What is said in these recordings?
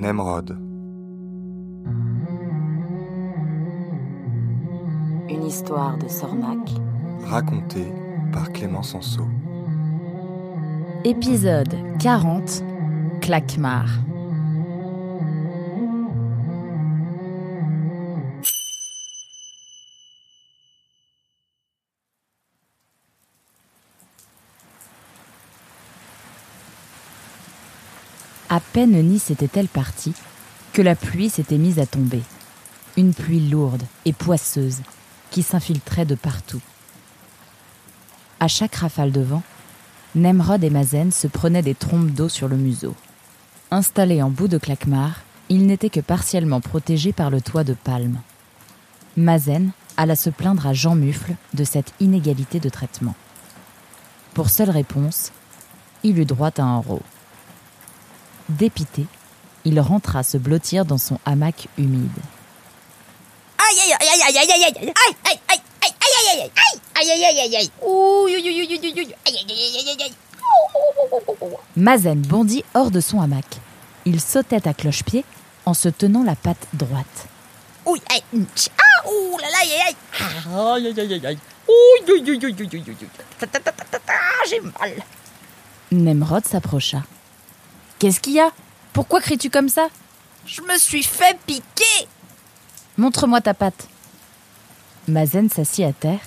Nemrod. Une histoire de Sornac. Racontée par Clément Sanso. Épisode 40 Claquemar. À peine Nice était-elle partie que la pluie s'était mise à tomber. Une pluie lourde et poisseuse qui s'infiltrait de partout. À chaque rafale de vent, Nemrod et Mazen se prenaient des trompes d'eau sur le museau. Installés en bout de claquemar, ils n'étaient que partiellement protégés par le toit de palme. Mazen alla se plaindre à Jean Mufle de cette inégalité de traitement. Pour seule réponse, il eut droit à un rot. Dépité, il rentra se blottir dans son hamac humide. Aïe aïe aïe aïe aïe aïe aïe aïe aïe aïe aïe aïe aïe aïe aïe aïe aïe aïe Ouh, aïe aïe aïe aïe aïe aïe aïe aïe aïe Mazen bondit hors de son hamac. Il sautait à cloche-pied en se tenant la patte droite. Ouh, aïe, ah, ouh là là aïe aïe aïe aïe aïe aïe aïe Ouh, aïe aïe aïe aïe aïe aïe Ta ta ta ta ta ta, j'ai mal Nemrod s'approcha. Qu'est-ce qu'il y a? Pourquoi cries-tu comme ça? Je me suis fait piquer Montre-moi ta patte. Mazen s'assit à terre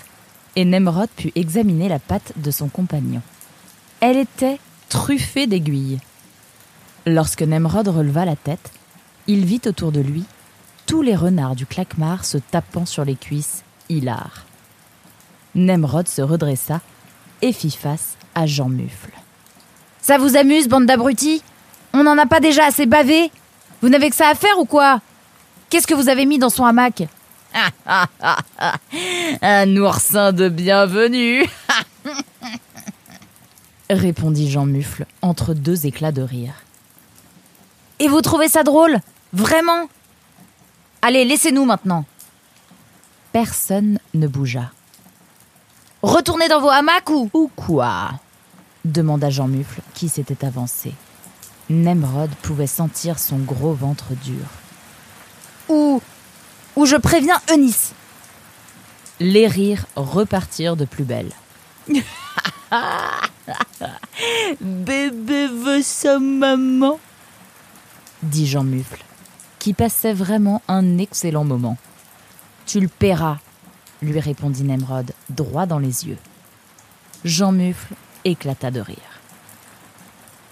et Nemrod put examiner la patte de son compagnon. Elle était truffée d'aiguilles. Lorsque Nemrod releva la tête, il vit autour de lui tous les renards du claquemar se tapant sur les cuisses, hilar. Nemrod se redressa et fit face à Jean Mufle. Ça vous amuse, bande d'abrutis? On n'en a pas déjà assez bavé Vous n'avez que ça à faire ou quoi? Qu'est-ce que vous avez mis dans son hamac? Un oursin de bienvenue répondit Jean Mufle entre deux éclats de rire. Et vous trouvez ça drôle? Vraiment? Allez, laissez-nous maintenant. Personne ne bougea. Retournez dans vos hamacs ou? Ou quoi? demanda Jean Mufle qui s'était avancé. Nemrod pouvait sentir son gros ventre dur. Ou. ou je préviens Eunice. Les rires repartirent de plus belle. Bébé veut sa maman, dit Jean Mufle, qui passait vraiment un excellent moment. Tu le paieras, lui répondit Nemrod, droit dans les yeux. Jean Mufle éclata de rire.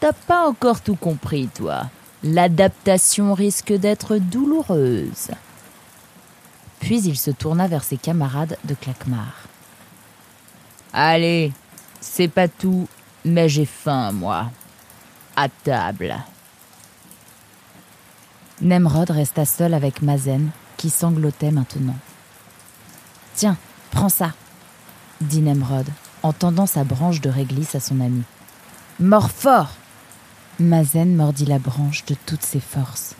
T'as pas encore tout compris, toi. L'adaptation risque d'être douloureuse. Puis il se tourna vers ses camarades de claquemar. Allez, c'est pas tout, mais j'ai faim, moi. À table. Nemrod resta seul avec Mazen, qui sanglotait maintenant. Tiens, prends ça, dit Nemrod, en tendant sa branche de réglisse à son ami. Mors fort Mazen mordit la branche de toutes ses forces.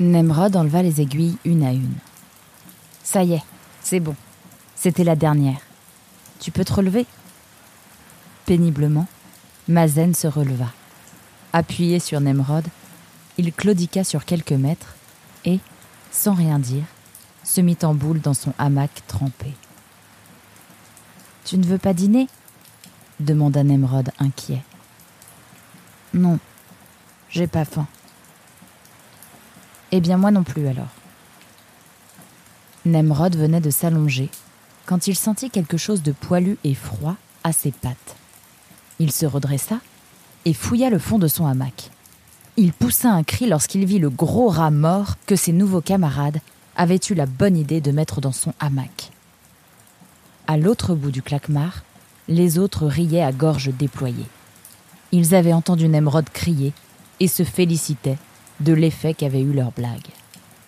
Nemrod enleva les aiguilles une à une. Ça y est, c'est bon. C'était la dernière. Tu peux te relever? Péniblement, Mazen se releva. Appuyé sur Nemrod, il claudiqua sur quelques mètres et, sans rien dire, se mit en boule dans son hamac trempé. Tu ne veux pas dîner? demanda Nemrod inquiet. Non, j'ai pas faim. Eh bien moi non plus alors. Nemrod venait de s'allonger quand il sentit quelque chose de poilu et froid à ses pattes. Il se redressa et fouilla le fond de son hamac. Il poussa un cri lorsqu'il vit le gros rat mort que ses nouveaux camarades avaient eu la bonne idée de mettre dans son hamac. À l'autre bout du claquemar, les autres riaient à gorge déployée. Ils avaient entendu Nemrod crier et se félicitaient de l'effet qu'avait eu leur blague.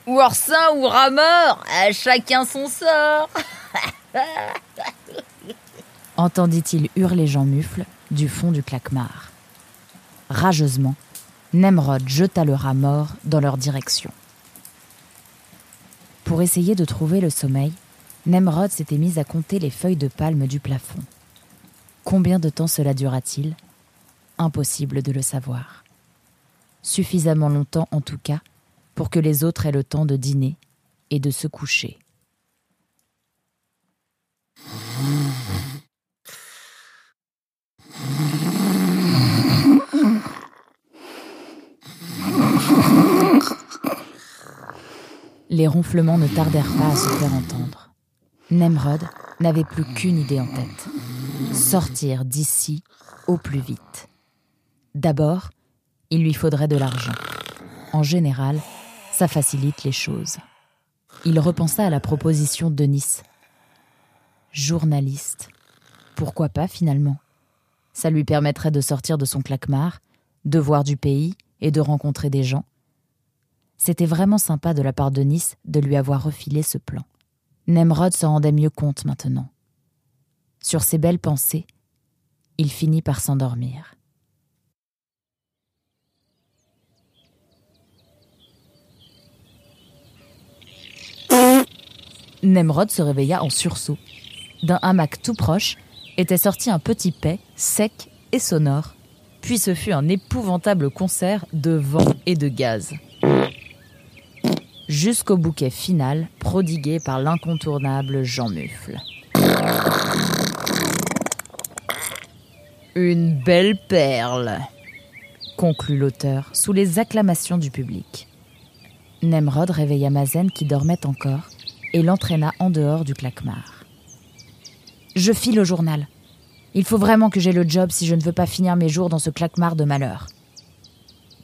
Oursin ou rameur, à chacun son sort entendit-il hurler Jean Mufle du fond du claquemar. Rageusement, Nemrod jeta le rat mort dans leur direction. Pour essayer de trouver le sommeil, Nemrod s'était mis à compter les feuilles de palme du plafond. Combien de temps cela dura-t-il Impossible de le savoir. suffisamment longtemps en tout cas pour que les autres aient le temps de dîner et de se coucher. Les ronflements ne tardèrent pas à se faire entendre. Nemrod n'avait plus qu'une idée en tête. Sortir d'ici au plus vite. D'abord, il lui faudrait de l'argent. En général, ça facilite les choses. Il repensa à la proposition de Nice. Journaliste. Pourquoi pas finalement? Ça lui permettrait de sortir de son claquemar, de voir du pays et de rencontrer des gens. C'était vraiment sympa de la part de Nice de lui avoir refilé ce plan. Nemrod s'en rendait mieux compte maintenant. Sur ces belles pensées, il finit par s'endormir. Nemrod se réveilla en sursaut. D'un hamac tout proche était sorti un petit paix, sec et sonore. Puis ce fut un épouvantable concert de vent et de gaz jusqu'au bouquet final prodigué par l'incontournable Jean Muffle. Une belle perle, conclut l'auteur sous les acclamations du public. Nemrod réveilla Mazen qui dormait encore et l'entraîna en dehors du claquemar. Je file au journal. Il faut vraiment que j'ai le job si je ne veux pas finir mes jours dans ce claquemar de malheur.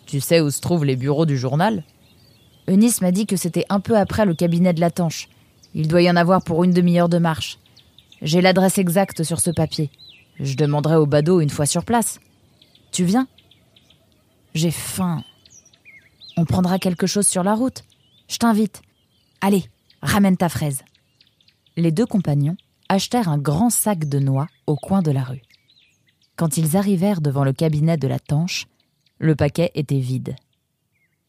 Tu sais où se trouvent les bureaux du journal? Eunice m'a dit que c'était un peu après le cabinet de la Tanche. Il doit y en avoir pour une demi-heure de marche. J'ai l'adresse exacte sur ce papier. Je demanderai au badaud une fois sur place. Tu viens? J'ai faim. On prendra quelque chose sur la route. Je t'invite. Allez, ramène ta fraise. Les deux compagnons achetèrent un grand sac de noix au coin de la rue. Quand ils arrivèrent devant le cabinet de la Tanche, le paquet était vide.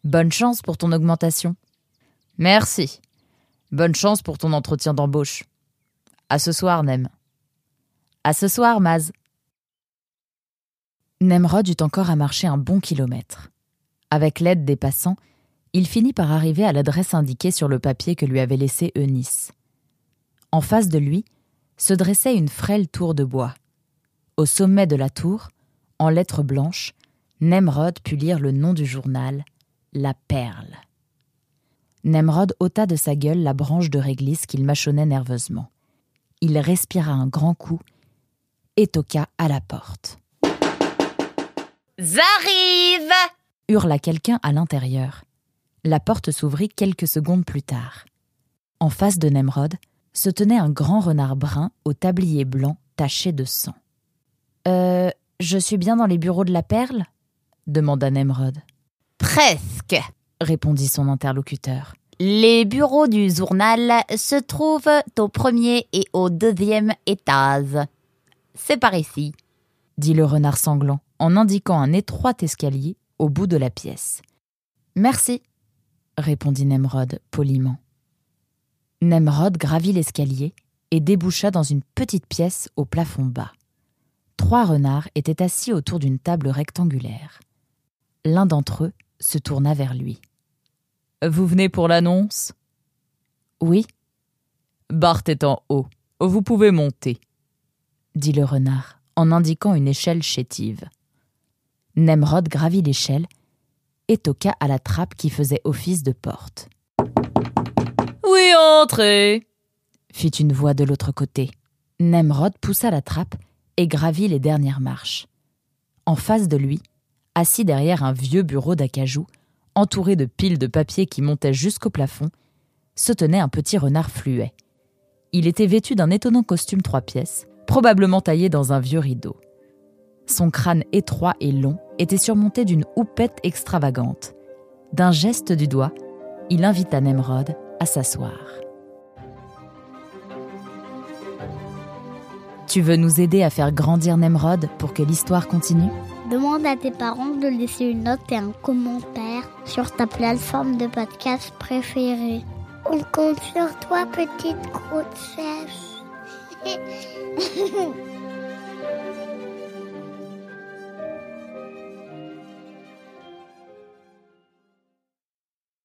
Bonne chance pour ton augmentation. Merci. Bonne chance pour ton entretien d'embauche. À ce soir, Nem. À ce soir, Maz. Nemrod eut encore à marcher un bon kilomètre. Avec l'aide des passants, il finit par arriver à l'adresse indiquée sur le papier que lui avait laissé Eunice. En face de lui se dressait une frêle tour de bois. Au sommet de la tour, en lettres blanches, Nemrod put lire le nom du journal, la perle. Nemrod ôta de sa gueule la branche de réglisse qu'il mâchonnait nerveusement. Il respira un grand coup et toqua à la porte. J'arrive hurla quelqu'un à l'intérieur. La porte s'ouvrit quelques secondes plus tard. En face de Nemrod se tenait un grand renard brun au tablier blanc taché de sang. Euh, je suis bien dans les bureaux de la perle? demanda Nemrod. Presque, répondit son interlocuteur. Les bureaux du journal se trouvent au premier et au deuxième étage. C'est par ici, dit le renard sanglant en indiquant un étroit escalier au bout de la pièce. Merci, répondit Nemrod poliment. Nemrod gravit l'escalier et déboucha dans une petite pièce au plafond bas. Trois renards étaient assis autour d'une table rectangulaire. L'un d'entre eux se tourna vers lui. Vous venez pour l'annonce? Oui. Bart est en haut. Vous pouvez monter, dit le renard en indiquant une échelle chétive. Nemrod gravit l'échelle et toqua à la trappe qui faisait office de porte. Oui, entrez fit une voix de l'autre côté. Nemrod poussa la trappe et gravit les dernières marches. En face de lui, assis derrière un vieux bureau d'acajou, entouré de piles de papier qui montaient jusqu'au plafond, se tenait un petit renard fluet. Il était vêtu d'un étonnant costume trois pièces, probablement taillé dans un vieux rideau. Son crâne étroit et long était surmonté d'une houppette extravagante. D'un geste du doigt, il invita Nemrod à s'asseoir. Tu veux nous aider à faire grandir Nemrod pour que l'histoire continue? Demande à tes parents de laisser une note et un commentaire sur ta plateforme de podcast préférée. On compte sur toi, petite croûte sèche.